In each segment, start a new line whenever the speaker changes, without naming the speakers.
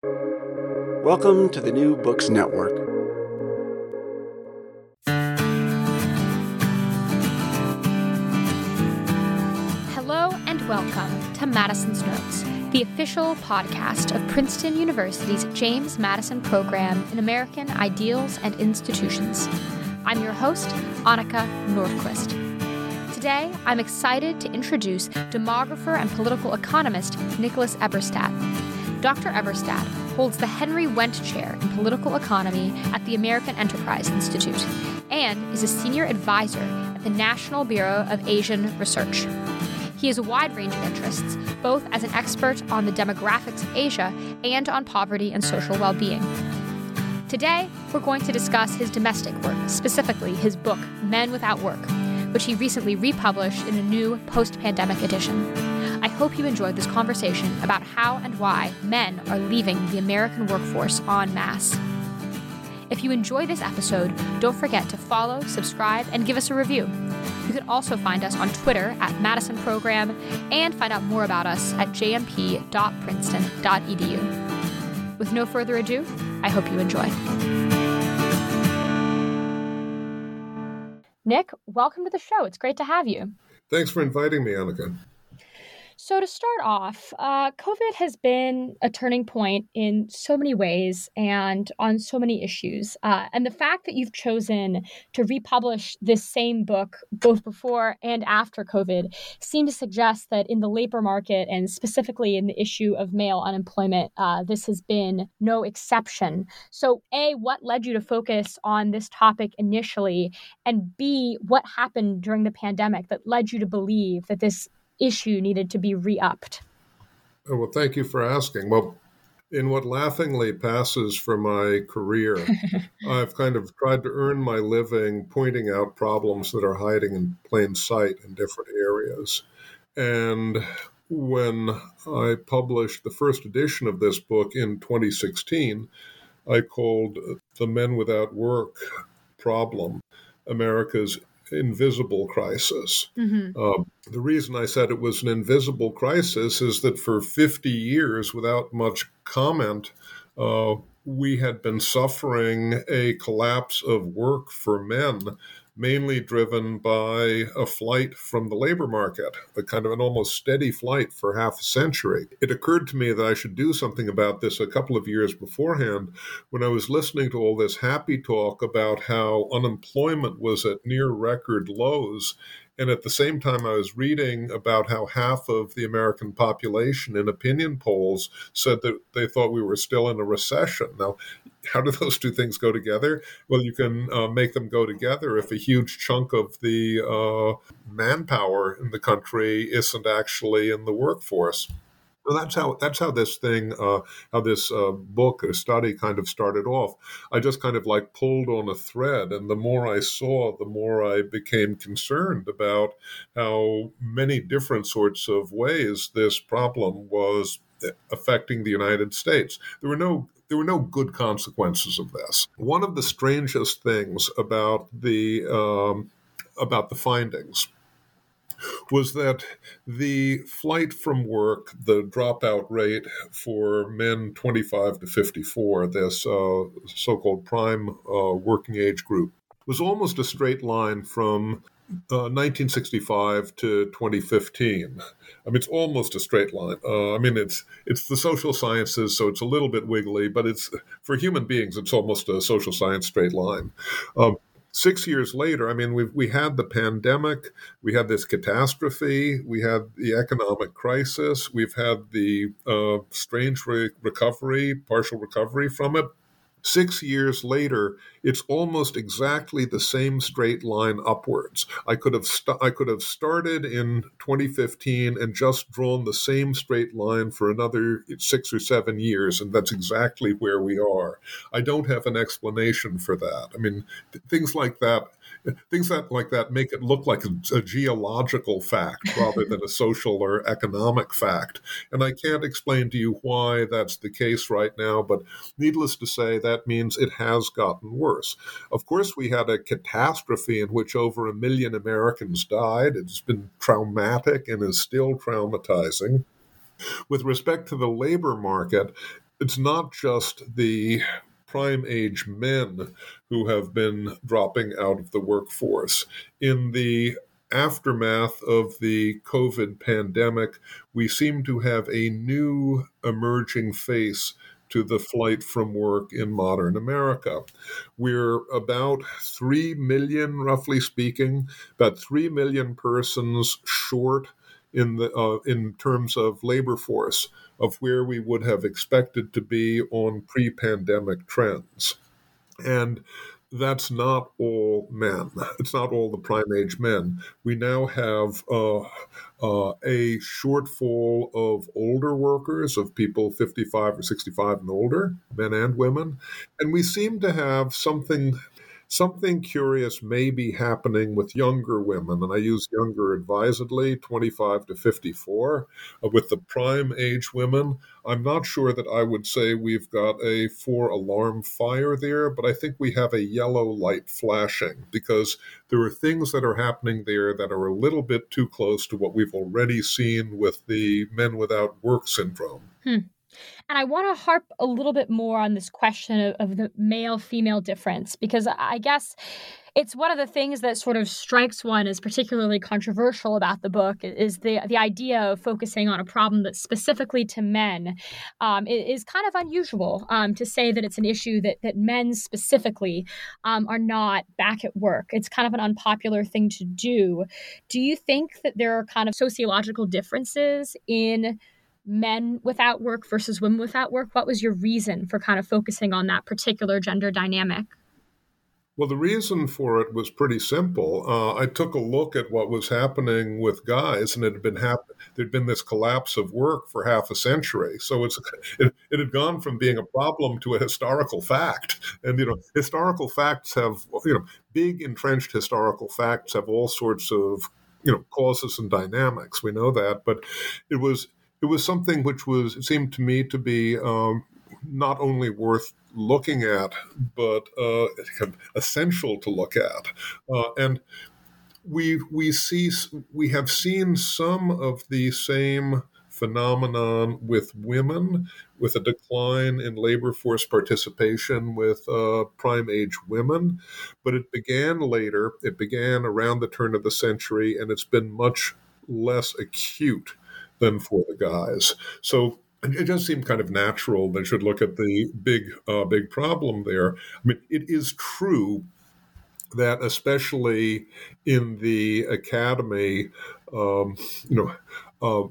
Welcome to the New Books Network.
Hello and welcome to Madison's Notes, the official podcast of Princeton University's James Madison Program in American Ideals and Institutions. I'm your host, Annika Nordquist. Today, I'm excited to introduce demographer and political economist Nicholas Eberstadt. Dr. Eberstadt holds the Henry Wendt Chair in Political Economy at the American Enterprise Institute and is a senior advisor at the National Bureau of Asian Research. He has a wide range of interests, both as an expert on the demographics of Asia and on poverty and social well being. Today, we're going to discuss his domestic work, specifically his book, Men Without Work, which he recently republished in a new post pandemic edition. Hope you enjoyed this conversation about how and why men are leaving the American workforce en masse. If you enjoy this episode, don't forget to follow, subscribe, and give us a review. You can also find us on Twitter at Madison Program and find out more about us at jmp.princeton.edu. With no further ado, I hope you enjoy. Nick, welcome to the show. It's great to have you.
Thanks for inviting me, Annika.
So, to start off, uh, COVID has been a turning point in so many ways and on so many issues. Uh, and the fact that you've chosen to republish this same book both before and after COVID seems to suggest that in the labor market and specifically in the issue of male unemployment, uh, this has been no exception. So, A, what led you to focus on this topic initially? And B, what happened during the pandemic that led you to believe that this issue needed to be re upped?
Oh, well, thank you for asking. Well, in what laughingly passes for my career, I've kind of tried to earn my living pointing out problems that are hiding in plain sight in different areas. And when I published the first edition of this book in 2016, I called The Men Without Work Problem America's invisible crisis. Mm-hmm. Uh, the reason I said it was an invisible crisis is that for 50 years, without much comment, uh, we had been suffering a collapse of work for men mainly driven by a flight from the labor market, a kind of an almost steady flight for half a century. It occurred to me that I should do something about this a couple of years beforehand when I was listening to all this happy talk about how unemployment was at near record lows and at the same time, I was reading about how half of the American population in opinion polls said that they thought we were still in a recession. Now, how do those two things go together? Well, you can uh, make them go together if a huge chunk of the uh, manpower in the country isn't actually in the workforce. So that's how that's how this thing, uh, how this uh, book or study kind of started off. I just kind of like pulled on a thread, and the more I saw, the more I became concerned about how many different sorts of ways this problem was affecting the United States. There were no there were no good consequences of this. One of the strangest things about the um, about the findings was that the flight from work, the dropout rate for men 25 to 54, this uh, so called prime uh, working age group, was almost a straight line from uh, 1965 to 2015. I mean, it's almost a straight line. Uh, I mean, it's it's the social sciences, so it's a little bit wiggly, but it's for human beings, it's almost a social science straight line. Um, six years later, I mean, we we had the pandemic, we had this catastrophe, we had the economic crisis, we've had the uh, strange re- recovery, partial recovery from it. Six years later, it's almost exactly the same straight line upwards. I could have st- I could have started in 2015 and just drawn the same straight line for another six or seven years, and that's exactly where we are. I don't have an explanation for that. I mean, th- things like that things that like that make it look like a, a geological fact rather than a social or economic fact. And I can't explain to you why that's the case right now, but needless to say, that means it has gotten worse. Of course, we had a catastrophe in which over a million Americans died. It's been traumatic and is still traumatizing. With respect to the labor market, it's not just the prime age men who have been dropping out of the workforce. In the aftermath of the COVID pandemic, we seem to have a new emerging face to the flight from work in modern America. We're about 3 million, roughly speaking, about 3 million persons short in, the, uh, in terms of labor force of where we would have expected to be on pre pandemic trends. And that's not all men. It's not all the prime age men. We now have uh, uh, a shortfall of older workers, of people 55 or 65 and older, men and women. And we seem to have something something curious may be happening with younger women, and I use younger advisedly, 25 to 54. Uh, with the prime age women, I'm not sure that I would say we've got a four alarm fire there, but I think we have a yellow light flashing because there are things that are happening there that are a little bit too close to what we've already seen with the men without work syndrome.
Hmm. And I want to harp a little bit more on this question of, of the male female difference because I guess it's one of the things that sort of strikes one as particularly controversial about the book is the the idea of focusing on a problem that's specifically to men um, is kind of unusual um, to say that it's an issue that that men specifically um, are not back at work. It's kind of an unpopular thing to do. Do you think that there are kind of sociological differences in men without work versus women without work? What was your reason for kind of focusing on that particular gender dynamic?
Well, the reason for it was pretty simple. Uh, I took a look at what was happening with guys, and it had been happen- there'd been this collapse of work for half a century. So it's it, it had gone from being a problem to a historical fact. And you know, historical facts have you know big entrenched historical facts have all sorts of you know causes and dynamics. We know that, but it was it was something which was seemed to me to be um, not only worth looking at but uh, essential to look at. Uh, and we we see we have seen some of the same phenomenon with women with a decline in labor force participation with uh, prime age women but it began later it began around the turn of the century and it's been much less acute than for the guys. So it does seem kind of natural they should look at the big uh, big problem there. I mean, it is true that especially in the academy, um, you know. Uh,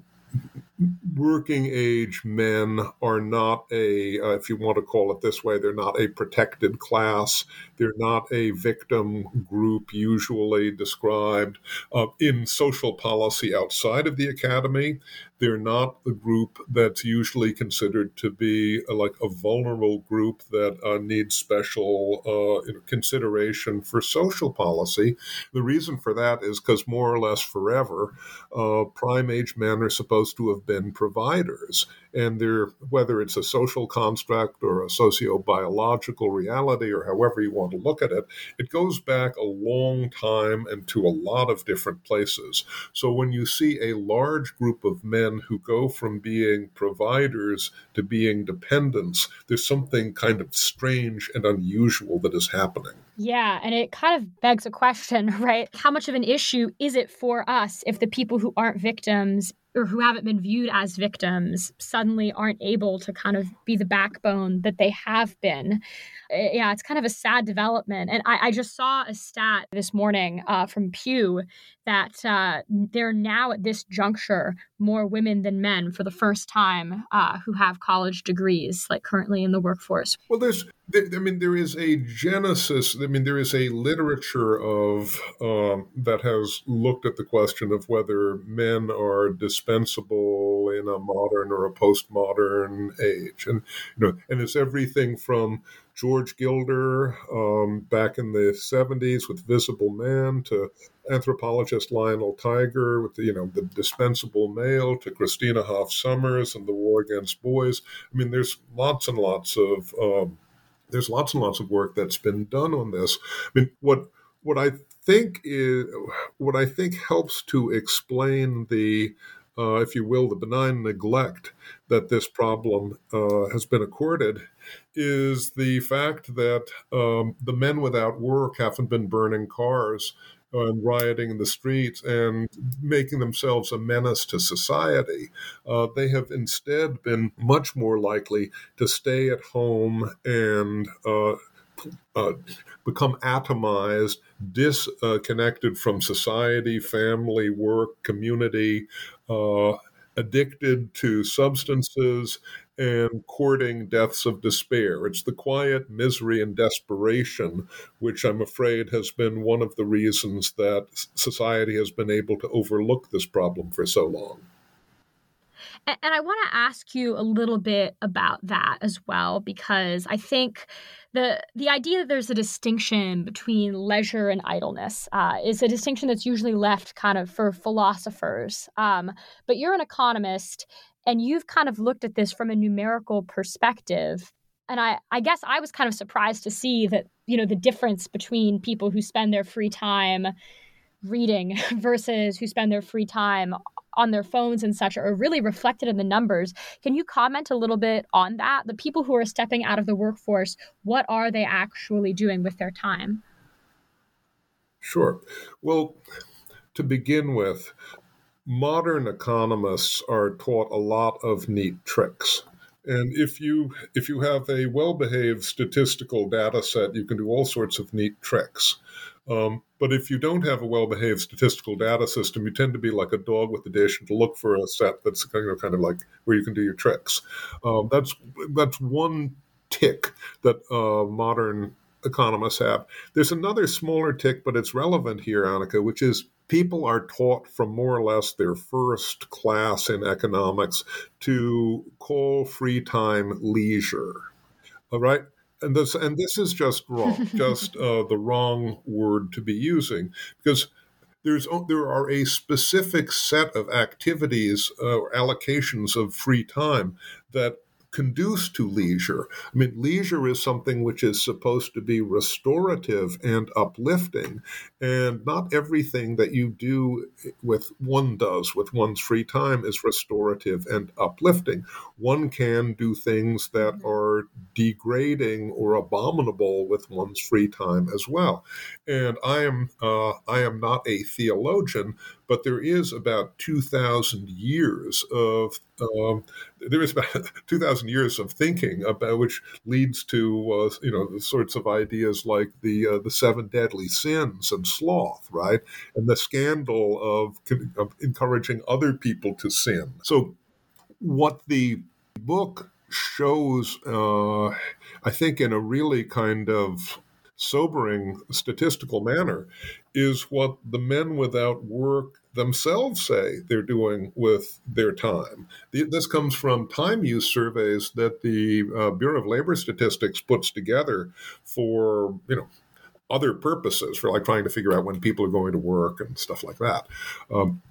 working age men are not a, uh, if you want to call it this way, they're not a protected class. They're not a victim group usually described uh, in social policy outside of the academy. They're not the group that's usually considered to be a, uh, like a vulnerable group that uh, needs special uh, consideration for social policy. The reason for that is because more or less forever, uh, prime age men are supposed to have been providers and they're whether it's a social construct or a socio-biological reality or however you want to look at it it goes back a long time and to a lot of different places so when you see a large group of men who go from being providers to being dependents there's something kind of strange and unusual that is happening
yeah, and it kind of begs a question, right? How much of an issue is it for us if the people who aren't victims or who haven't been viewed as victims suddenly aren't able to kind of be the backbone that they have been. Eh, yeah, it's kind of a sad development. And I, I just saw a stat this morning uh, from Pew that uh, there are now at this juncture more women than men for the first time uh, who have college degrees, like currently in the workforce.
Well, there's, I mean, there is a genesis. I mean, there is a literature of um, that has looked at the question of whether men are dispensable in a modern or a postmodern age, and you know, and it's everything from George Gilder um, back in the 70s with Visible Man to anthropologist Lionel Tiger with the, you know the dispensable male to Christina Hoff Sommers and the war against boys. I mean, there's lots and lots of um, there's lots and lots of work that's been done on this. I mean, what what I think is what I think helps to explain the uh, if you will, the benign neglect that this problem uh, has been accorded is the fact that um, the men without work haven't been burning cars and rioting in the streets and making themselves a menace to society. Uh, they have instead been much more likely to stay at home and uh, uh, become atomized, disconnected from society, family, work, community, uh, addicted to substances, and courting deaths of despair. It's the quiet misery and desperation, which I'm afraid has been one of the reasons that society has been able to overlook this problem for so long.
And, I want to ask you a little bit about that as well, because I think the the idea that there's a distinction between leisure and idleness uh, is a distinction that's usually left kind of for philosophers. Um, but you're an economist, and you've kind of looked at this from a numerical perspective. And I, I guess I was kind of surprised to see that you know the difference between people who spend their free time reading versus who spend their free time on their phones and such are really reflected in the numbers. Can you comment a little bit on that? The people who are stepping out of the workforce, what are they actually doing with their time?
Sure. Well, to begin with, modern economists are taught a lot of neat tricks. And if you if you have a well-behaved statistical data set, you can do all sorts of neat tricks. Um, but if you don't have a well-behaved statistical data system, you tend to be like a dog with a dish to look for a set that's kind of, kind of like where you can do your tricks. Um, that's that's one tic that uh, modern economists have. There's another smaller tic, but it's relevant here, Annika, which is people are taught from more or less their first class in economics to call free time leisure. All right and this and this is just wrong, just uh, the wrong word to be using because there's there are a specific set of activities uh, or allocations of free time that conduce to leisure. I mean, leisure is something which is supposed to be restorative and uplifting, and not everything that you do with one does with one's free time is restorative and uplifting. One can do things that mm-hmm. are degrading or abominable with one's free time as well. And I am uh, I am not a theologian, but there is about 2,000 years of um, there is about 2,000 years of thinking about which leads to uh, you know the sorts of ideas like the uh, the seven deadly sins and sloth, right, and the scandal of, of encouraging other people to sin. So, what the book shows, uh, I think, in a really kind of sobering statistical manner is what the men without work themselves say they're doing with their time. This comes from time use surveys that the uh, Bureau of Labor Statistics puts together for, you know, other purposes, for like trying to figure out when people are going to work and stuff like that. Um,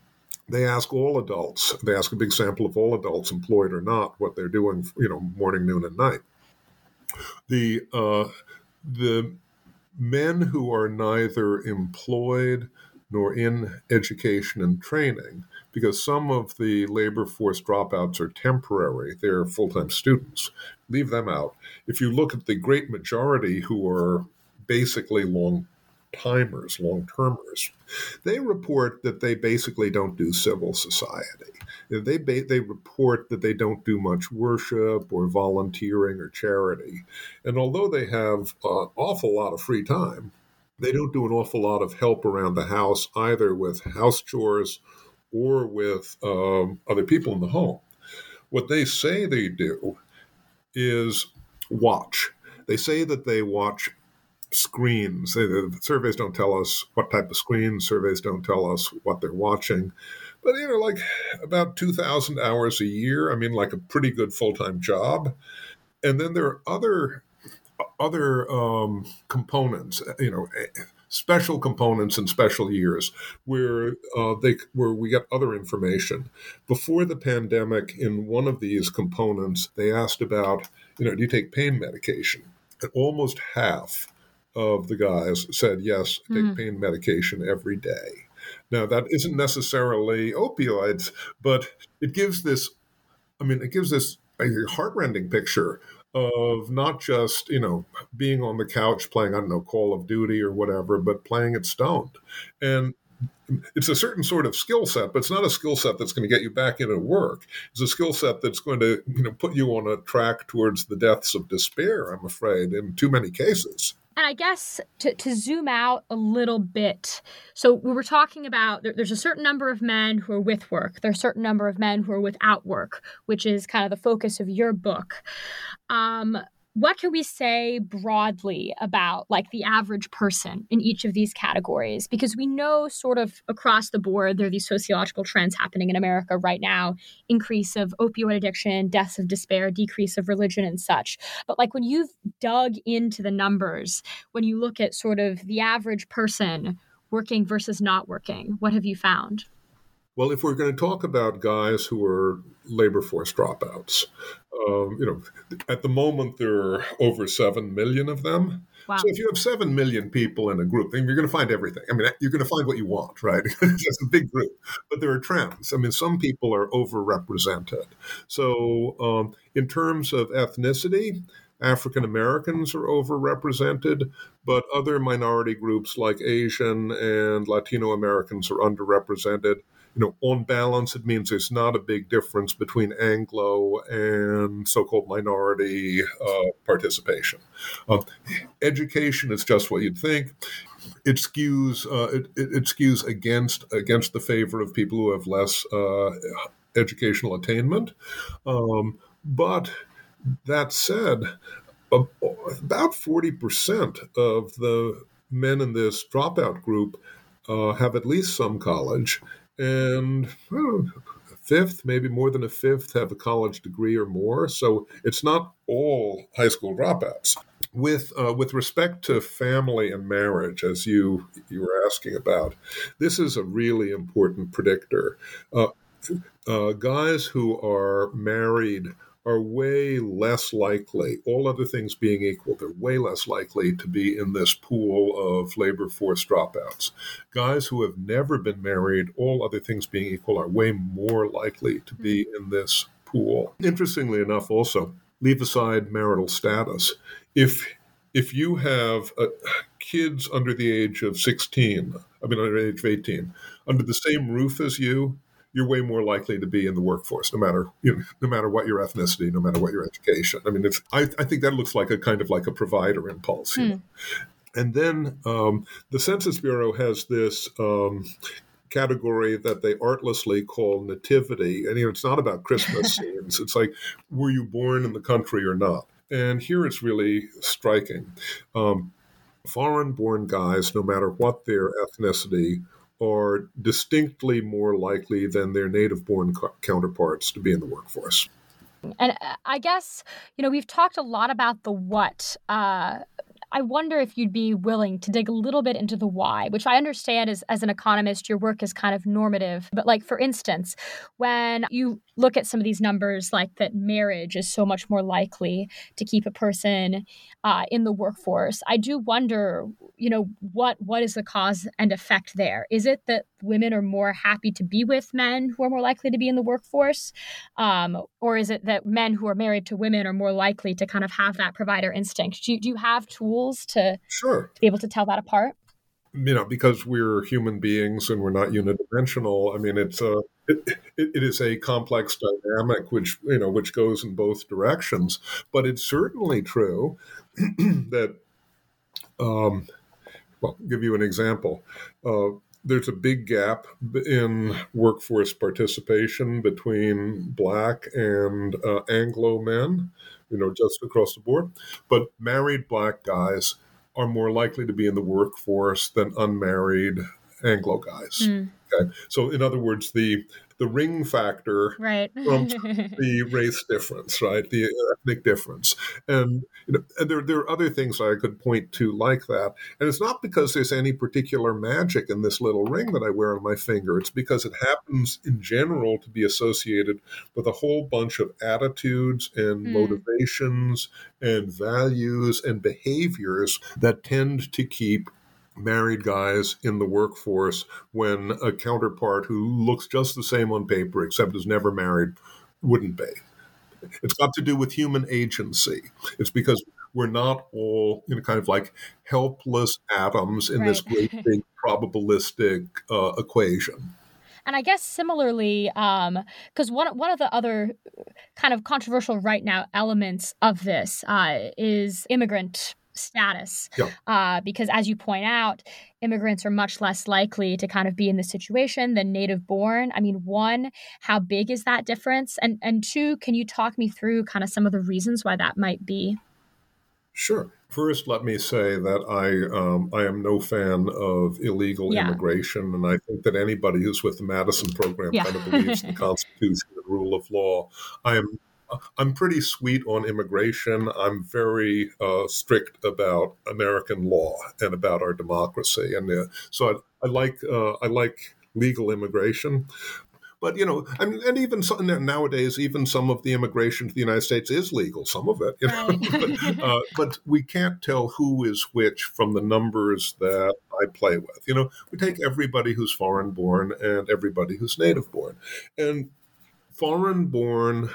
they ask all adults, they ask a big sample of all adults, employed or not, what they're doing, you know, morning, noon, and night. The uh, the men who are neither employed nor in education and training, because some of the labor force dropouts are temporary, they're full time students. Leave them out. If you look at the great majority who are basically long timers, long termers, they report that they basically don't do civil society. They, they report that they don't do much worship or volunteering or charity. And although they have an awful lot of free time, they don't do an awful lot of help around the house, either with house chores or with um, other people in the home. What they say they do is watch. They say that they watch screens. The surveys don't tell us what type of screens, surveys don't tell us what they're watching. But, you know, like about 2,000 hours a year, I mean, like a pretty good full time job. And then there are other other um, components, you know, special components and special years where uh, they where we get other information. Before the pandemic, in one of these components, they asked about, you know, do you take pain medication? And almost half of the guys said yes, take mm. pain medication every day. Now that isn't necessarily opioids, but it gives this I mean, it gives this a heartrending picture of not just you know being on the couch playing I don't know Call of Duty or whatever, but playing it stoned, and it's a certain sort of skill set, but it's not a skill set that's going to get you back into work. It's a skill set that's going to you know put you on a track towards the deaths of despair. I'm afraid in too many cases.
And I guess to, to zoom out a little bit, so we were talking about there, there's a certain number of men who are with work, there's a certain number of men who are without work, which is kind of the focus of your book. Um, what can we say broadly about like the average person in each of these categories? Because we know sort of across the board there are these sociological trends happening in america right now increase of opioid addiction deaths of despair decrease of religion and such. But like when you've dug into the numbers when you look at sort of the average person working versus not working what have you found
well, if we're going to talk about guys who are labor force dropouts, um, you know, at the moment there are over seven million of them. Wow. So if you have seven million people in a group, then you're going to find everything. I mean, you're going to find what you want, right? it's a big group, but there are trends. I mean, some people are overrepresented. So um, in terms of ethnicity, African Americans are overrepresented, but other minority groups like Asian and Latino Americans are underrepresented you know, on balance, it means there's not a big difference between Anglo and so-called minority uh, participation. Uh, education is just what you'd think. It skews uh, it, it, skews against against the favor of people who have less uh, educational attainment. Um, but that said, about forty percent of the men in this dropout group uh, have at least some college, and a fifth, maybe more than a fifth, have a college degree or more. So it's not all high school dropouts. With uh, with respect to family and marriage, as you you were asking about, this is a really important predictor. Uh, uh, guys who are married are way less likely, all other things being equal, they're way less likely to be in this pool of labor force dropouts. Guys who have never been married, all other things being equal, are way more likely to be hmm. in this pool. Interestingly enough, also, leave aside marital status. If if you have uh, kids under the age of 16, I mean, under the age of 18, under the same roof as you, you're way more likely to be in the workforce, no matter you know, no matter what your ethnicity, no matter what your education. I mean, it's I, I think that looks like a kind of like a provider impulse. Mm. And then um, the Census Bureau has this. Um, category that they artlessly call nativity. And you know, it's not about Christmas scenes. It's like, were you born in the country or not? And here it's really striking. Um, foreign born guys, no matter what their ethnicity, are distinctly more likely than their native born counterparts to be in the workforce.
And uh, I guess, you know, we've talked a lot about the what. Uh, I wonder if you'd be willing to dig a little bit into the why, which I understand is as an economist, your work is kind of normative. But, like, for instance, when you look at some of these numbers, like that marriage is so much more likely to keep a person uh, in the workforce, I do wonder, you know, what what is the cause and effect there? Is it that women are more happy to be with men who are more likely to be in the workforce, um, or is it that men who are married to women are more likely to kind of have that provider instinct? Do you, do you have tools to
sure
to be able to tell that apart?
You know, because we're human beings and we're not unidimensional. I mean, it's a it, it, is a complex dynamic which you know which goes in both directions. But it's certainly true that um, well, I'll give you an example. Uh, there's a big gap in workforce participation between black and uh, Anglo men, you know, just across the board. But married black guys are more likely to be in the workforce than unmarried Anglo guys. Mm. Okay, so in other words, the the ring factor
right.
trumps the race difference, right? The ethnic difference. And, you know, and there, there are other things I could point to like that. And it's not because there's any particular magic in this little ring that I wear on my finger. It's because it happens in general to be associated with a whole bunch of attitudes and mm. motivations and values and behaviors that tend to keep married guys in the workforce when a counterpart who looks just the same on paper except is never married wouldn't be. it's got to do with human agency. It's because we're not all you know, kind of like helpless atoms in right. this great big probabilistic uh, equation.
And I guess similarly, because um, one one of the other kind of controversial right now elements of this uh, is immigrant status. Yeah. Uh, because as you point out, immigrants are much less likely to kind of be in this situation than native born. I mean, one, how big is that difference? And and two, can you talk me through kind of some of the reasons why that might be?
Sure. First, let me say that I um, I am no fan of illegal yeah. immigration, and I think that anybody who's with the Madison program yeah. kind of believes in the Constitution and rule of law. I am I'm pretty sweet on immigration. I'm very uh, strict about American law and about our democracy, and uh, so I, I like uh, I like legal immigration. But you know, I mean, and even some, nowadays, even some of the immigration to the United States is legal. Some of it, you know, but, uh, but, we can't tell who is which from the numbers that I play with. You know, we take everybody who's foreign born and everybody who's native born, and foreign born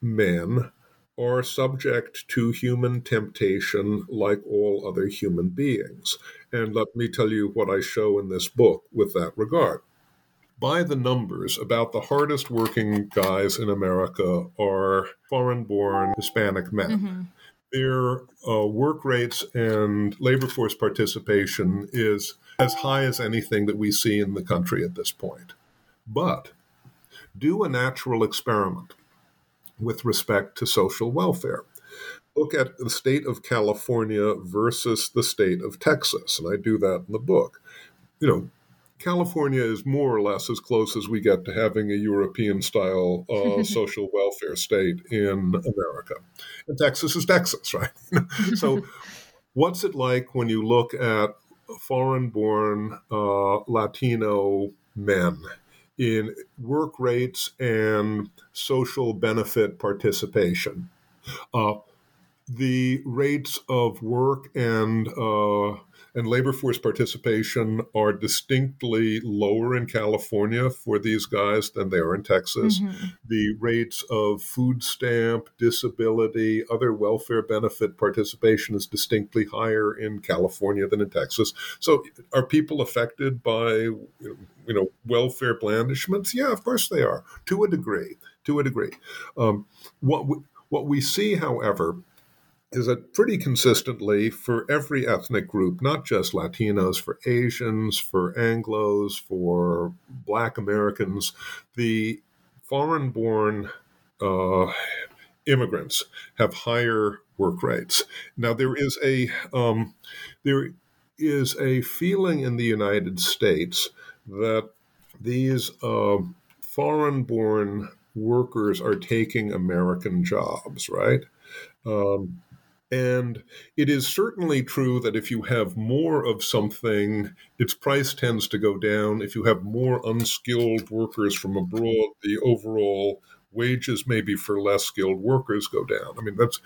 men are subject to human temptation like all other human beings. And let me tell you what I show in this book with that regard by the numbers, about the hardest working guys in America are foreign born Hispanic men. Mm-hmm. Their uh, work rates and labor force participation is as high as anything that we see in the country at this point. But do a natural experiment with respect to social welfare. Look at the state of California versus the state of Texas, and I do that in the book. You know, California is more or less as close as we get to having a European style uh, social welfare state in America. And Texas is Texas, right? so, what's it like when you look at foreign born uh, Latino men in work rates and social benefit participation? Uh, the rates of work and uh, and labor force participation are distinctly lower in California for these guys than they are in Texas. Mm-hmm. The rates of food stamp, disability, other welfare benefit participation is distinctly higher in California than in Texas. So, are people affected by you know welfare blandishments? Yeah, of course they are, to a degree. To a degree. Um, what we, what we see, however, is that pretty consistently for every ethnic group, not just Latinos, for Asians, for Anglos, for Black Americans, the foreign born uh, immigrants have higher work rates. Now, there is a um, there is a feeling in the United States that these uh, foreign born workers are taking American jobs, right? Um, and it is certainly true that if you have more of something, its price tends to go down. If you have more unskilled workers from abroad, the overall wages maybe for less skilled workers go down. I mean, that's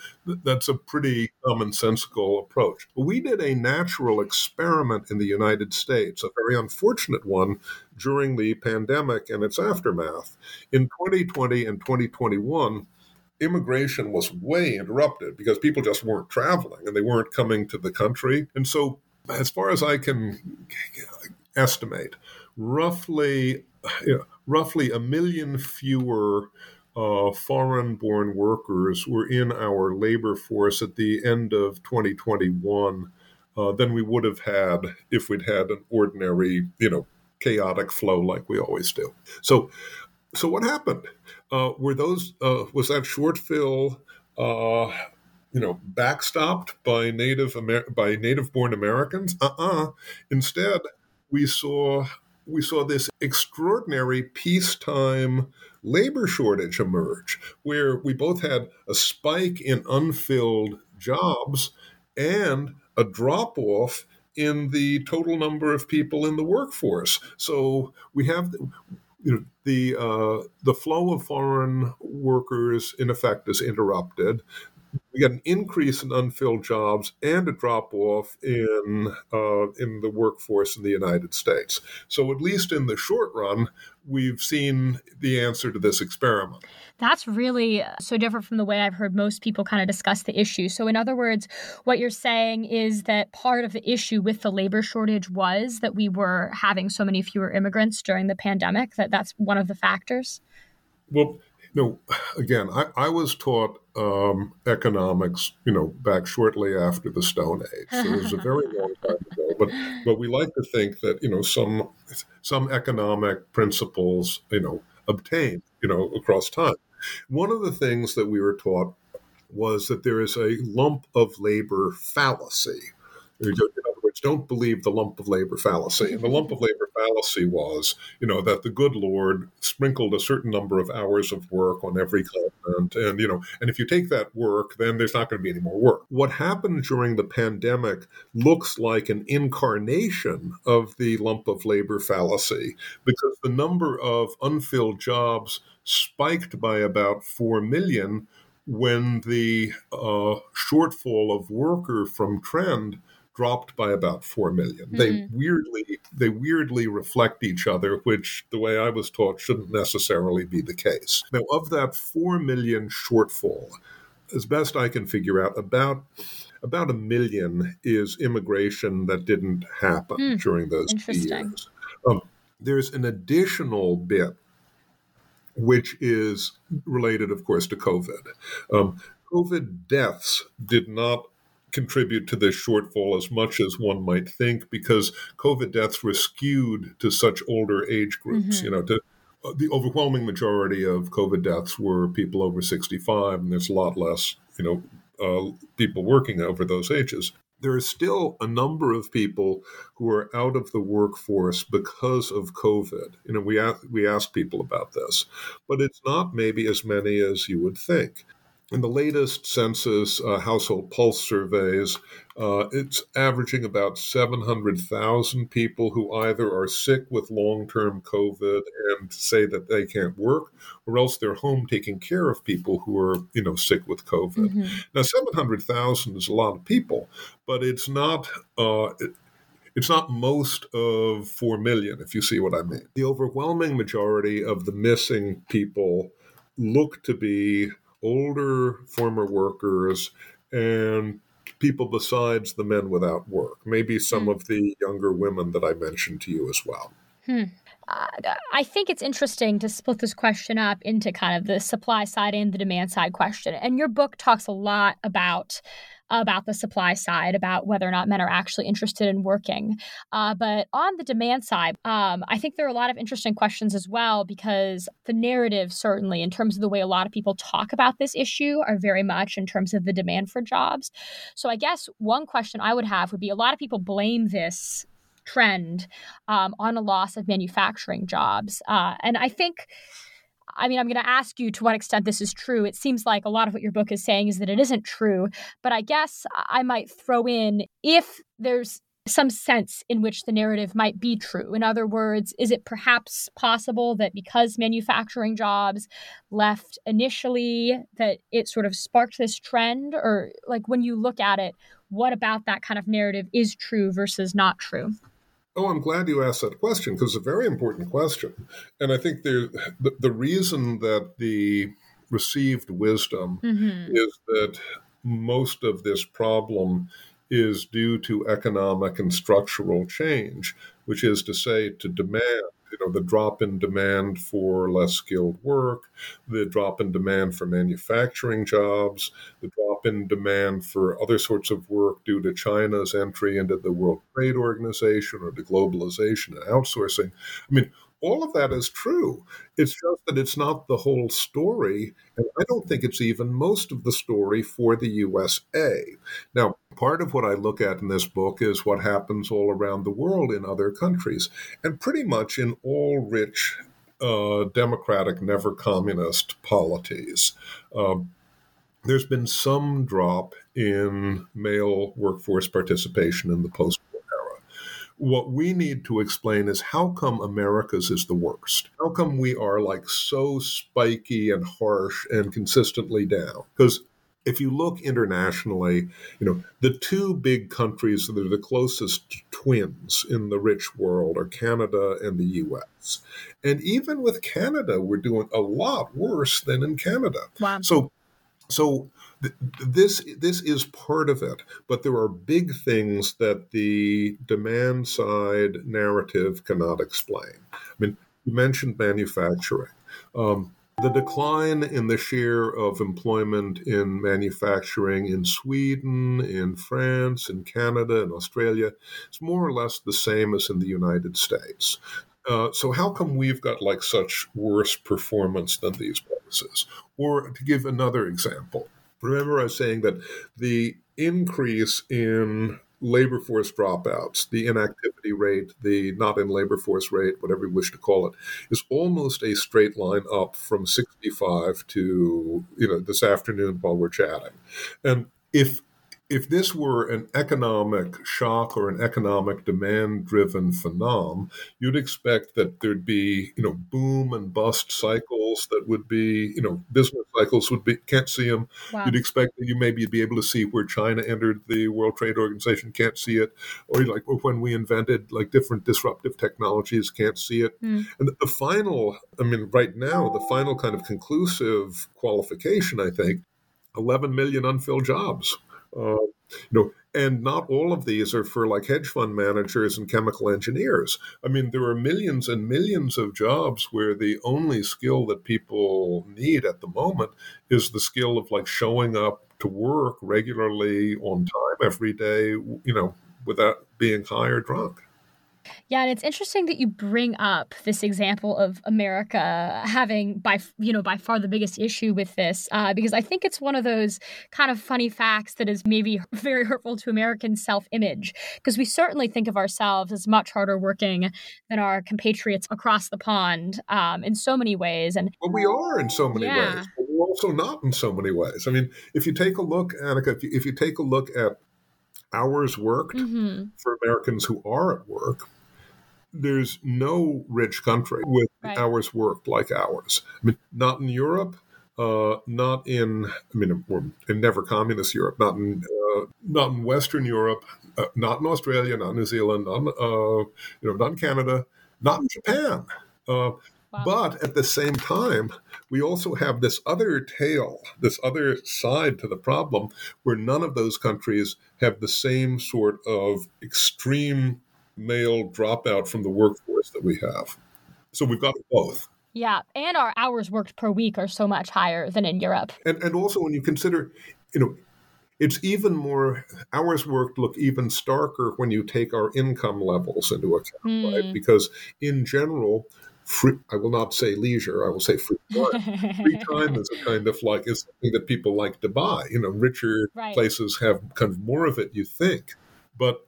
that's a pretty commonsensical approach. We did a natural experiment in the United States, a very unfortunate one during the pandemic and its aftermath. In 2020 and 2021, immigration was way interrupted because people just weren't traveling and they weren't coming to the country. And so, as far as I can estimate, roughly, you know, roughly a million fewer uh, foreign born workers were in our labor force at the end of 2021 uh, than we would have had if we'd had an ordinary, you know, chaotic flow like we always do. So, so what happened? Uh, were those uh, was that short fill, uh, you know, backstopped by native Amer- by native born Americans? Uh uh Instead, we saw we saw this extraordinary peacetime labor shortage emerge, where we both had a spike in unfilled jobs and a drop off in the total number of people in the workforce. So we have you know, the uh, the flow of foreign workers in effect is interrupted. We got an increase in unfilled jobs and a drop off in uh, in the workforce in the United States. So at least in the short run, we've seen the answer to this experiment.
That's really uh, so different from the way I've heard most people kind of discuss the issue. So, in other words, what you're saying is that part of the issue with the labor shortage was that we were having so many fewer immigrants during the pandemic, that that's one of the factors?
Well, no, again, I, I was taught um, economics, you know, back shortly after the Stone Age. So it was a very long time ago. But but we like to think that you know some some economic principles, you know, obtained, you know, across time. One of the things that we were taught was that there is a lump of labor fallacy. In other words, don't believe the lump of labor fallacy. And the lump of labor fallacy was, you know, that the good Lord sprinkled a certain number of hours of work on every continent. And, you know, and if you take that work, then there's not going to be any more work. What happened during the pandemic looks like an incarnation of the lump of labor fallacy because the number of unfilled jobs spiked by about 4 million when the uh, shortfall of worker from trend dropped by about 4 million. Mm-hmm. They weirdly they weirdly reflect each other, which the way I was taught shouldn't necessarily be the case. Now of that 4 million shortfall, as best I can figure out, about about a million is immigration that didn't happen mm, during those years. Um, there's an additional bit which is related, of course, to COVID. Um, COVID deaths did not contribute to this shortfall as much as one might think because COVID deaths were skewed to such older age groups. Mm-hmm. You know, to, uh, the overwhelming majority of COVID deaths were people over 65, and there's a lot less, you know, uh, people working over those ages there are still a number of people who are out of the workforce because of COVID. You know, we ask, we ask people about this, but it's not maybe as many as you would think. In the latest census uh, household pulse surveys, uh, it's averaging about 700,000 people who either are sick with long term COVID and say that they can't work, or else they're home taking care of people who are, you know, sick with COVID. Mm-hmm. Now, 700,000 is a lot of people, but it's not. Uh, it, it's not most of 4 million, if you see what I mean. The overwhelming majority of the missing people look to be older former workers and people besides the men without work, maybe some hmm. of the younger women that I mentioned to you as well.
Hmm. Uh, I think it's interesting to split this question up into kind of the supply side and the demand side question. And your book talks a lot about about the supply side, about whether or not men are actually interested in working. Uh, but on the demand side, um, I think there are a lot of interesting questions as well because the narrative, certainly, in terms of the way a lot of people talk about this issue, are very much in terms of the demand for jobs. So I guess one question I would have would be a lot of people blame this trend um, on a loss of manufacturing jobs. Uh, and I think I mean, I'm going to ask you to what extent this is true. It seems like a lot of what your book is saying is that it isn't true. But I guess I might throw in if there's some sense in which the narrative might be true. In other words, is it perhaps possible that because manufacturing jobs left initially, that it sort of sparked this trend? Or, like, when you look at it, what about that kind of narrative is true versus not true?
Oh, I'm glad you asked that question because it's a very important question. And I think there, the, the reason that the received wisdom mm-hmm. is that most of this problem is due to economic and structural change, which is to say, to demand you know the drop in demand for less skilled work, the drop in demand for manufacturing jobs, the drop in demand for other sorts of work due to China's entry into the World Trade Organization or to globalization and outsourcing. I mean, all of that is true. It's just that it's not the whole story. And I don't think it's even most of the story for the USA. Now, part of what I look at in this book is what happens all around the world in other countries. And pretty much in all rich, uh, democratic, never communist polities. Um, there's been some drop in male workforce participation in the post what we need to explain is how come America's is the worst? How come we are like so spiky and harsh and consistently down? Because if you look internationally, you know, the two big countries that are the closest twins in the rich world are Canada and the US. And even with Canada, we're doing a lot worse than in Canada.
Wow.
So so this this is part of it, but there are big things that the demand side narrative cannot explain. I mean, you mentioned manufacturing. Um, the decline in the share of employment in manufacturing in Sweden, in France, in Canada, in Australia is more or less the same as in the United States. Uh, so how come we've got like such worse performance than these places? Or to give another example, remember I was saying that the increase in labor force dropouts, the inactivity rate, the not in labor force rate, whatever you wish to call it, is almost a straight line up from 65 to, you know, this afternoon while we're chatting. And if if this were an economic shock or an economic demand driven phenomenon, you'd expect that there'd be, you know, boom and bust cycles that would be, you know, business cycles would be, can't see them. Wow. You'd expect that you maybe be able to see where China entered the World Trade Organization, can't see it. Or like when we invented like different disruptive technologies, can't see it. Mm. And the final, I mean, right now, the final kind of conclusive qualification, I think, 11 million unfilled jobs. Uh, you know, and not all of these are for like hedge fund managers and chemical engineers. I mean, there are millions and millions of jobs where the only skill that people need at the moment is the skill of like showing up to work regularly on time every day, you know, without being high or drunk.
Yeah, and it's interesting that you bring up this example of America having by you know by far the biggest issue with this, uh, because I think it's one of those kind of funny facts that is maybe very hurtful to American self-image, because we certainly think of ourselves as much harder working than our compatriots across the pond um, in so many ways. And
well, we are in so many yeah. ways, but we're also not in so many ways. I mean, if you take a look, Annika, if you, if you take a look at hours worked mm-hmm. for Americans who are at work. There's no rich country with right. hours worked like ours. I mean, not in Europe, uh, not in, I mean, in never communist Europe, not in, uh, not in Western Europe, uh, not in Australia, not in New Zealand, not in, uh, you know, not in Canada, not in Japan. Uh, Wow. But at the same time, we also have this other tail, this other side to the problem, where none of those countries have the same sort of extreme male dropout from the workforce that we have. So we've got both.
Yeah, and our hours worked per week are so much higher than in Europe.
And and also when you consider, you know, it's even more hours worked look even starker when you take our income levels into account, mm. right? Hmm. Because in general, free, I will not say leisure, I will say free time. free time is a kind of like, is something that people like to buy. You know, richer right. places have kind of more of it, you think. But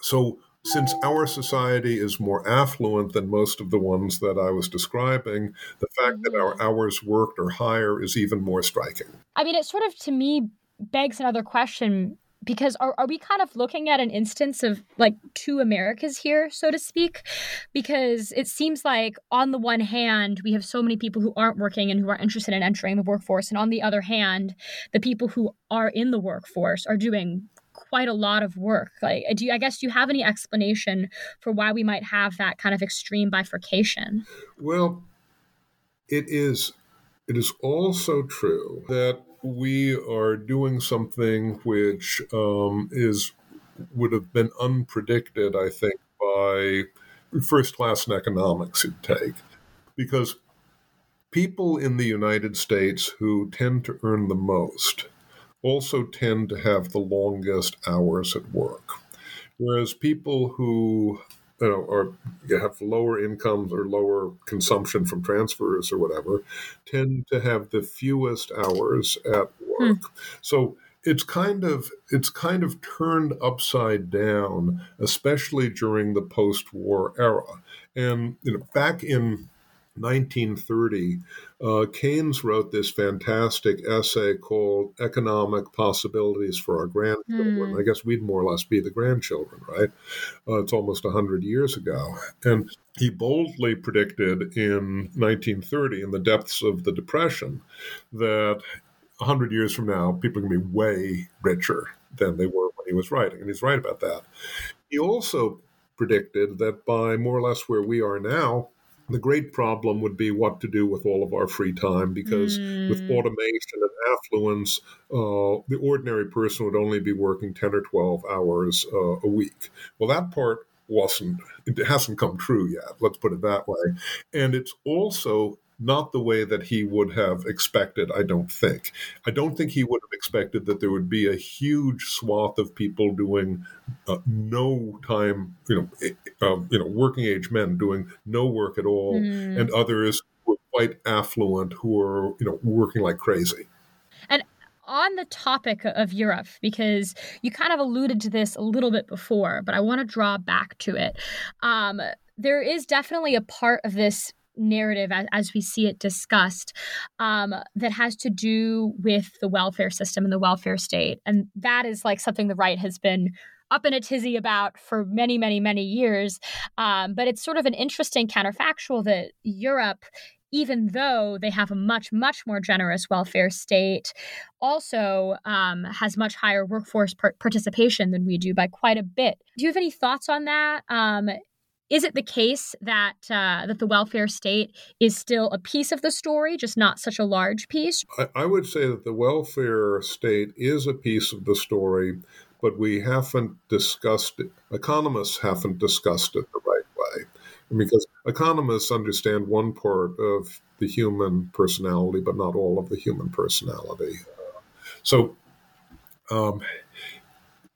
so since our society is more affluent than most of the ones that I was describing, the fact that our mm-hmm. hours worked are higher is even more striking.
I mean, it sort of, to me, begs another question because are, are we kind of looking at an instance of like two Americas here, so to speak? Because it seems like, on the one hand, we have so many people who aren't working and who are interested in entering the workforce. And on the other hand, the people who are in the workforce are doing quite a lot of work. Like, do you, I guess, do you have any explanation for why we might have that kind of extreme bifurcation?
Well, it is. It is also true that we are doing something which um, is would have been unpredicted, I think, by first class in economics you'd take, because people in the United States who tend to earn the most also tend to have the longest hours at work. Whereas people who you know, or have lower incomes or lower consumption from transfers or whatever, tend to have the fewest hours at work. Hmm. So it's kind of it's kind of turned upside down, especially during the post-war era. And you know, back in 1930, uh, Keynes wrote this fantastic essay called Economic Possibilities for Our Grandchildren. Mm. I guess we'd more or less be the grandchildren, right? Uh, it's almost 100 years ago. And he boldly predicted in 1930, in the depths of the Depression, that 100 years from now, people are going to be way richer than they were when he was writing. And he's right about that. He also predicted that by more or less where we are now, the great problem would be what to do with all of our free time because mm. with automation and affluence, uh, the ordinary person would only be working 10 or 12 hours uh, a week. Well, that part wasn't, it hasn't come true yet, let's put it that way. And it's also not the way that he would have expected, I don't think. I don't think he would have expected that there would be a huge swath of people doing uh, no time, you know, uh, you know, working age men doing no work at all, mm. and others who are quite affluent who are, you know, working like crazy.
And on the topic of Europe, because you kind of alluded to this a little bit before, but I want to draw back to it. Um, there is definitely a part of this narrative as, as we see it discussed um, that has to do with the welfare system and the welfare state. And that is like something the right has been up in a tizzy about for many, many, many years. Um, but it's sort of an interesting counterfactual that Europe even though they have a much, much more generous welfare state, also um, has much higher workforce par- participation than we do by quite a bit. Do you have any thoughts on that? Is it the case that uh, that the welfare state is still a piece of the story, just not such a large piece?
I, I would say that the welfare state is a piece of the story, but we haven't discussed it. Economists haven't discussed it the right way, because economists understand one part of the human personality, but not all of the human personality. so. Um,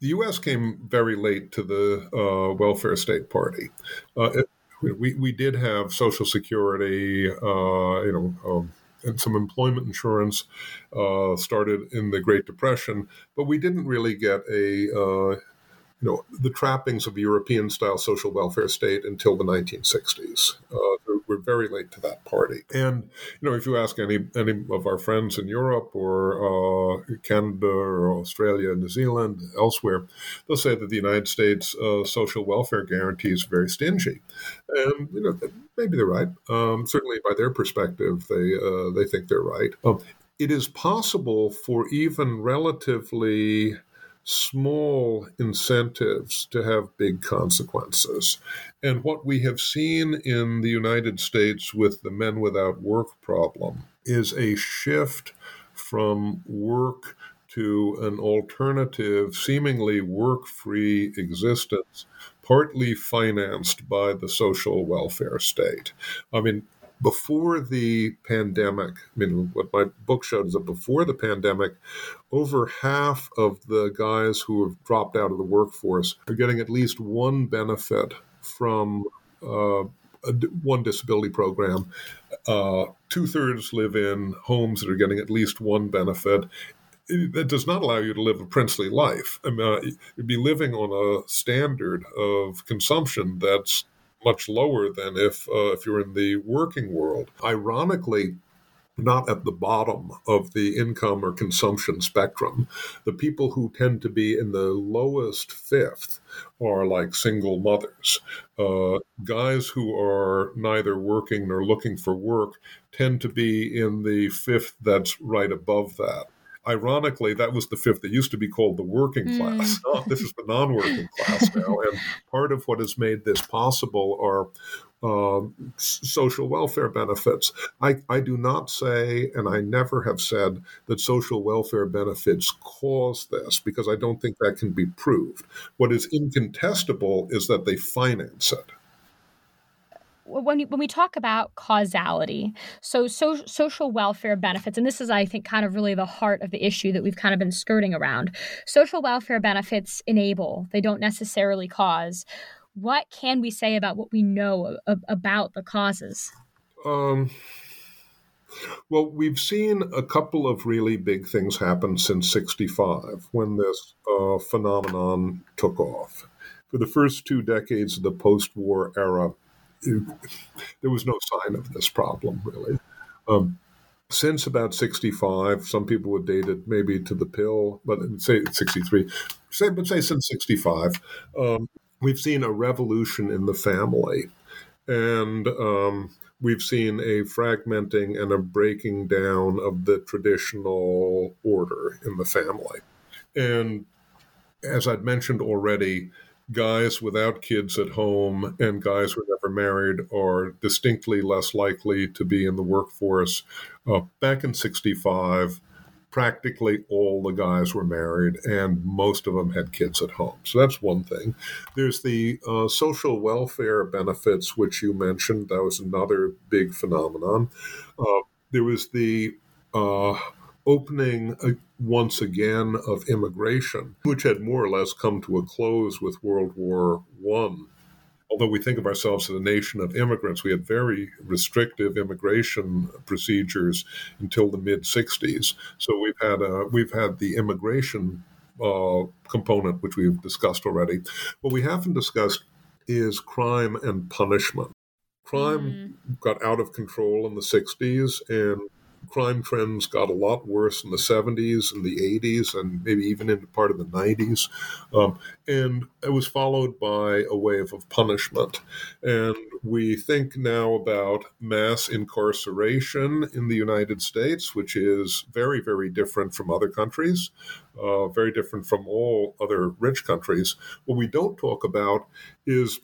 the U.S. came very late to the uh, welfare state party. Uh, it, we, we did have Social Security, uh, you know, um, and some employment insurance uh, started in the Great Depression, but we didn't really get a uh, you know the trappings of European style social welfare state until the 1960s. Uh, very late to that party. And you know, if you ask any any of our friends in Europe or uh, Canada or Australia, New Zealand, elsewhere, they'll say that the United States uh, social welfare guarantee is very stingy. And you know, maybe they're right. Um, certainly, by their perspective, they uh, they think they're right. Um, it is possible for even relatively small incentives to have big consequences. And what we have seen in the United States with the men without work problem is a shift from work to an alternative, seemingly work free existence, partly financed by the social welfare state. I mean, before the pandemic, I mean, what my book showed is that before the pandemic, over half of the guys who have dropped out of the workforce are getting at least one benefit from uh, a, one disability program. Uh, Two thirds live in homes that are getting at least one benefit. That does not allow you to live a princely life. I mean, uh, you'd be living on a standard of consumption that's much lower than if uh, if you're in the working world. Ironically, not at the bottom of the income or consumption spectrum. The people who tend to be in the lowest fifth are like single mothers. Uh, guys who are neither working nor looking for work tend to be in the fifth that's right above that. Ironically, that was the fifth that used to be called the working mm. class. Oh, this is the non working class now. And part of what has made this possible are um, social welfare benefits. I, I do not say, and I never have said, that social welfare benefits cause this because I don't think that can be proved. What is incontestable is that they finance it
when, when we talk about causality, so, so social welfare benefits, and this is, I think, kind of really the heart of the issue that we've kind of been skirting around. Social welfare benefits enable, they don't necessarily cause. What can we say about what we know about the causes? Um,
well, we've seen a couple of really big things happen since 65 when this uh, phenomenon took off. For the first two decades of the post war era, there was no sign of this problem really. Um, since about 65, some people would date it maybe to the pill, but say 63, say, but say since 65, um, we've seen a revolution in the family. And um, we've seen a fragmenting and a breaking down of the traditional order in the family. And as I'd mentioned already, guys without kids at home and guys who are never married are distinctly less likely to be in the workforce. Uh, back in 65, practically all the guys were married and most of them had kids at home. So that's one thing. There's the uh, social welfare benefits, which you mentioned. That was another big phenomenon. Uh, there was the uh, opening uh, once again of immigration, which had more or less come to a close with World War One although we think of ourselves as a nation of immigrants, we had very restrictive immigration procedures until the mid '60s. So we've had a, we've had the immigration uh, component, which we've discussed already. What we haven't discussed is crime and punishment. Crime mm. got out of control in the '60s, and crime trends got a lot worse in the 70s and the 80s and maybe even into part of the 90s. Um, and it was followed by a wave of punishment. And we think now about mass incarceration in the United States, which is very, very different from other countries, uh, very different from all other rich countries. What we don't talk about is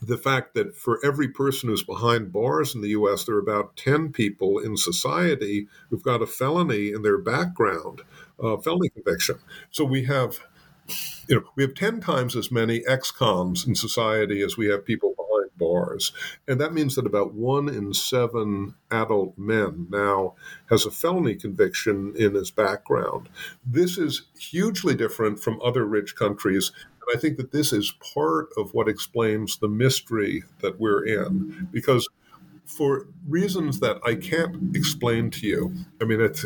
the fact that for every person who's behind bars in the US, there are about 10 people in society who've got a felony in their background, uh, felony conviction. So we have, you know, we have 10 times as many ex cons in society as we have people behind bars. And that means that about one in seven adult men now has a felony conviction in his background. This is hugely different from other rich countries I think that this is part of what explains the mystery that we're in, because for reasons that I can't explain to you. I mean, it's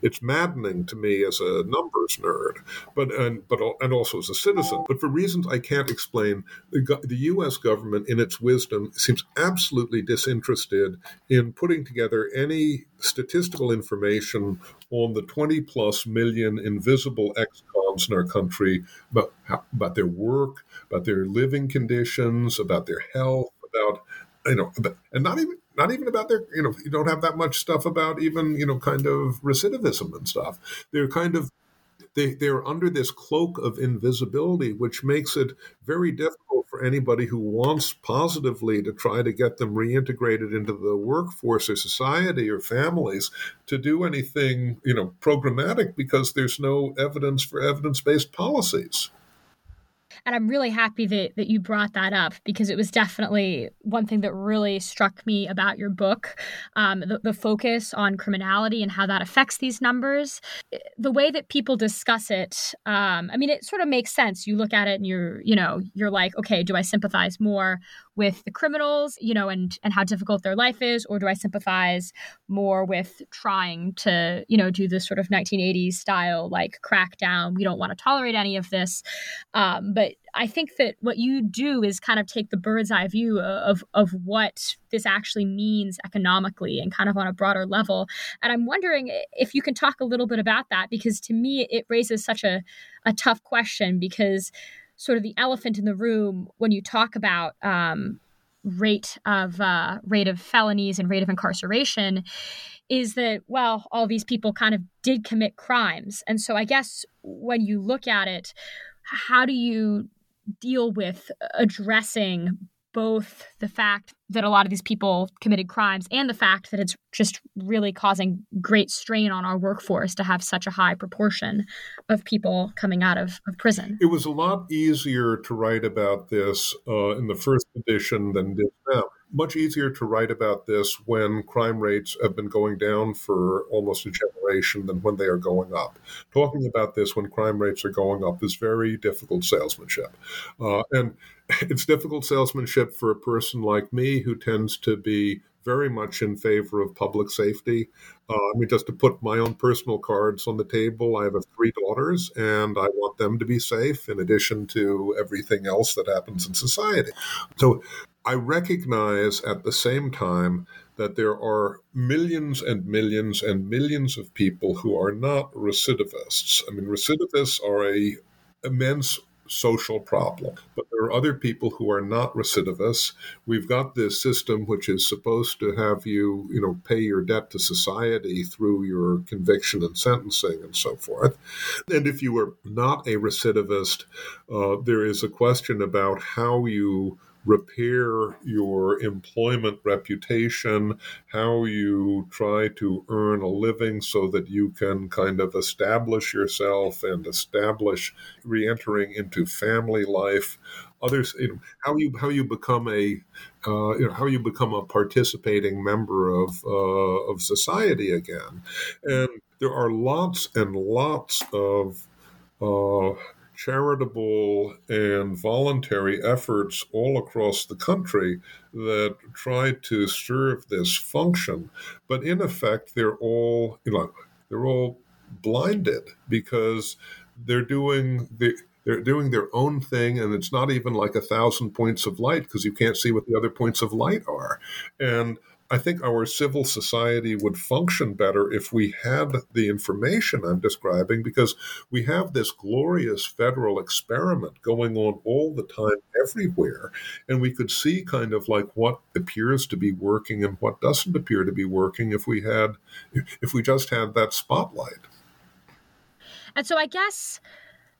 it's maddening to me as a numbers nerd, but and but and also as a citizen. But for reasons I can't explain, the, the U.S. government, in its wisdom, seems absolutely disinterested in putting together any statistical information on the 20 plus million invisible ex-cons in our country about about their work, about their living conditions, about their health, about you know, and not even not even about their, you know, you don't have that much stuff about even, you know, kind of recidivism and stuff. They're kind of, they, they're under this cloak of invisibility, which makes it very difficult for anybody who wants positively to try to get them reintegrated into the workforce or society or families to do anything, you know, programmatic because there's no evidence for evidence based policies.
And I'm really happy that, that you brought that up because it was definitely one thing that really struck me about your book um, the, the focus on criminality and how that affects these numbers. The way that people discuss it, um, I mean, it sort of makes sense. You look at it and you're, you know, you're like, okay, do I sympathize more with the criminals, you know, and and how difficult their life is, or do I sympathize more with trying to, you know, do this sort of 1980s style like crackdown? We don't want to tolerate any of this. Um, but I think that what you do is kind of take the bird's eye view of of what this actually means economically and kind of on a broader level. And I'm wondering if you can talk a little bit about that because to me it raises such a a tough question because sort of the elephant in the room when you talk about um, rate of uh, rate of felonies and rate of incarceration is that well all these people kind of did commit crimes. And so i guess when you look at it how do you deal with addressing both the fact that a lot of these people committed crimes and the fact that it's just really causing great strain on our workforce to have such a high proportion of people coming out of, of prison.
It was a lot easier to write about this uh, in the first edition than is now much easier to write about this when crime rates have been going down for almost a generation than when they are going up. Talking about this when crime rates are going up is very difficult salesmanship. Uh, and it's difficult salesmanship for a person like me who tends to be very much in favor of public safety. Uh, I mean, just to put my own personal cards on the table, I have three daughters and I want them to be safe in addition to everything else that happens in society. So I recognize at the same time that there are millions and millions and millions of people who are not recidivists. I mean, recidivists are a immense social problem. But there are other people who are not recidivists. We've got this system which is supposed to have you, you know, pay your debt to society through your conviction and sentencing and so forth. And if you are not a recidivist, uh, there is a question about how you repair your employment reputation, how you try to earn a living so that you can kind of establish yourself and establish re-entering into family life. Others, you know, how you how you become a uh, you know, how you become a participating member of uh, of society again, and there are lots and lots of uh, charitable and voluntary efforts all across the country that try to serve this function. But in effect, they're all, you know, they're all blinded because they're doing the they're doing their own thing and it's not even like a thousand points of light because you can't see what the other points of light are and I think our civil society would function better if we had the information I'm describing because we have this glorious federal experiment going on all the time everywhere. And we could see kind of like what appears to be working and what doesn't appear to be working if we had, if we just had that spotlight.
And so I guess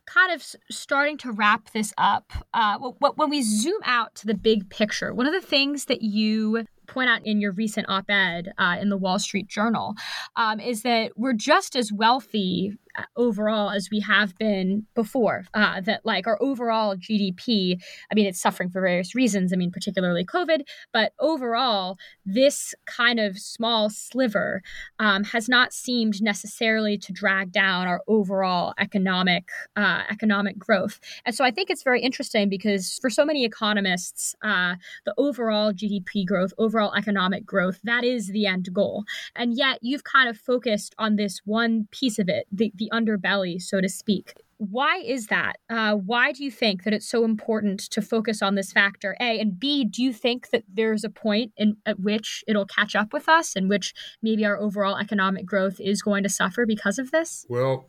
kind of starting to wrap this up, uh, when we zoom out to the big picture, one of the things that you point out in your recent op ed uh, in the Wall Street Journal um, is that we're just as wealthy overall as we have been before. Uh, that like our overall GDP, I mean, it's suffering for various reasons. I mean, particularly COVID, but overall, this kind of small sliver um, has not seemed necessarily to drag down our overall economic uh, economic growth. And so I think it's very interesting because for so many economists, uh, the overall GDP growth, overall economic growth, that is the end goal. And yet you've kind of focused on this one piece of it, the, the the underbelly, so to speak. Why is that? Uh, why do you think that it's so important to focus on this factor? A and B. Do you think that there's a point in at which it'll catch up with us, and which maybe our overall economic growth is going to suffer because of this?
Well,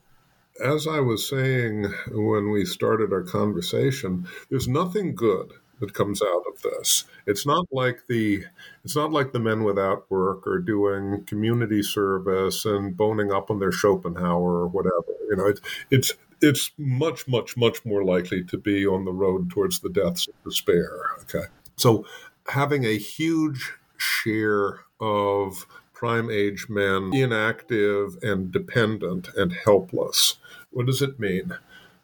as I was saying when we started our conversation, there's nothing good that comes out of this. It's not like the it's not like the men without work are doing community service and boning up on their Schopenhauer or whatever. You know, it, it's it's much much much more likely to be on the road towards the deaths of despair. Okay, so having a huge share of prime age men inactive and dependent and helpless. What does it mean?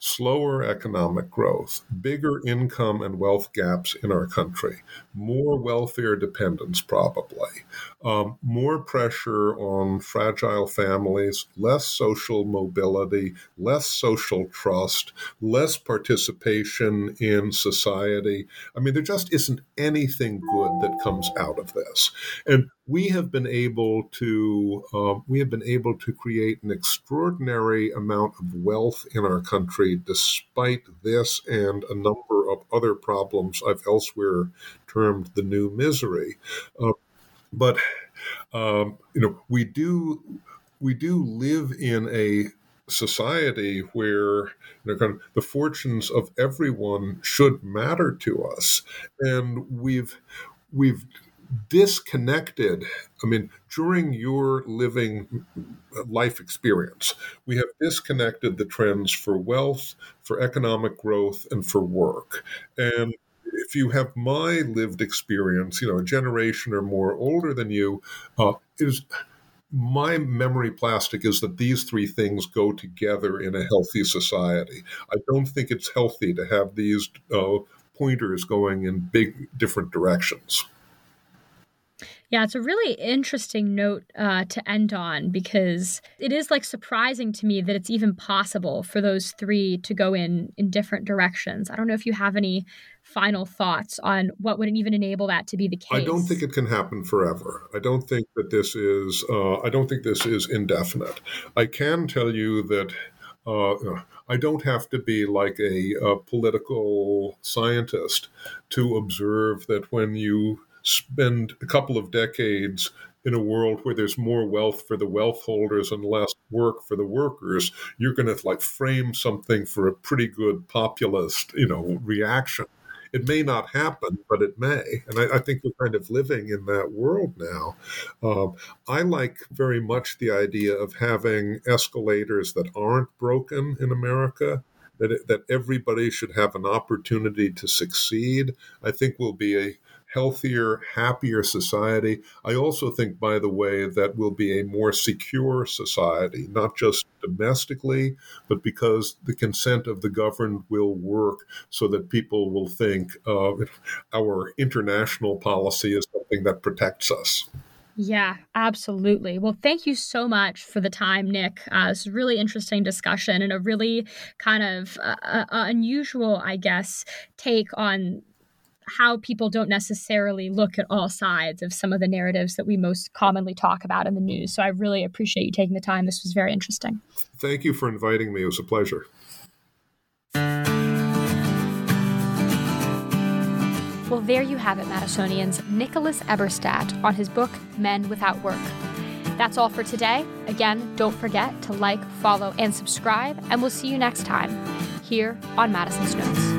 Slower economic growth, bigger income and wealth gaps in our country, more welfare dependence, probably, um, more pressure on fragile families, less social mobility, less social trust, less participation in society. I mean, there just isn't anything good that comes out of this. And we have been able to uh, we have been able to create an extraordinary amount of wealth in our country despite this and a number of other problems I've elsewhere termed the new misery. Uh, but um, you know we do we do live in a society where you know, kind of the fortunes of everyone should matter to us, and we've we've disconnected. I mean, during your living life experience, we have disconnected the trends for wealth, for economic growth, and for work. And if you have my lived experience, you know, a generation or more older than you, uh, is my memory plastic is that these three things go together in a healthy society. I don't think it's healthy to have these uh, pointers going in big different directions.
Yeah, it's a really interesting note uh, to end on because it is like surprising to me that it's even possible for those three to go in in different directions. I don't know if you have any final thoughts on what would even enable that to be the case.
I don't think it can happen forever. I don't think that this is. Uh, I don't think this is indefinite. I can tell you that. Uh, I don't have to be like a, a political scientist to observe that when you spend a couple of decades in a world where there's more wealth for the wealth holders and less work for the workers, you're going to like frame something for a pretty good populist, you know, reaction. It may not happen, but it may. And I, I think we're kind of living in that world now. Um, I like very much the idea of having escalators that aren't broken in America that that everybody should have an opportunity to succeed. I think will be a healthier, happier society. I also think, by the way, that will be a more secure society, not just domestically, but because the consent of the governed will work so that people will think uh, our international policy is something that protects us.
Yeah, absolutely. Well, thank you so much for the time, Nick. Uh, it's a really interesting discussion and a really kind of uh, uh, unusual, I guess, take on how people don't necessarily look at all sides of some of the narratives that we most commonly talk about in the news. So I really appreciate you taking the time. This was very interesting.
Thank you for inviting me. It was a pleasure.
Well, there you have it, Madisonians. Nicholas Eberstadt on his book, Men Without Work. That's all for today. Again, don't forget to like, follow, and subscribe, and we'll see you next time here on Madison's Notes.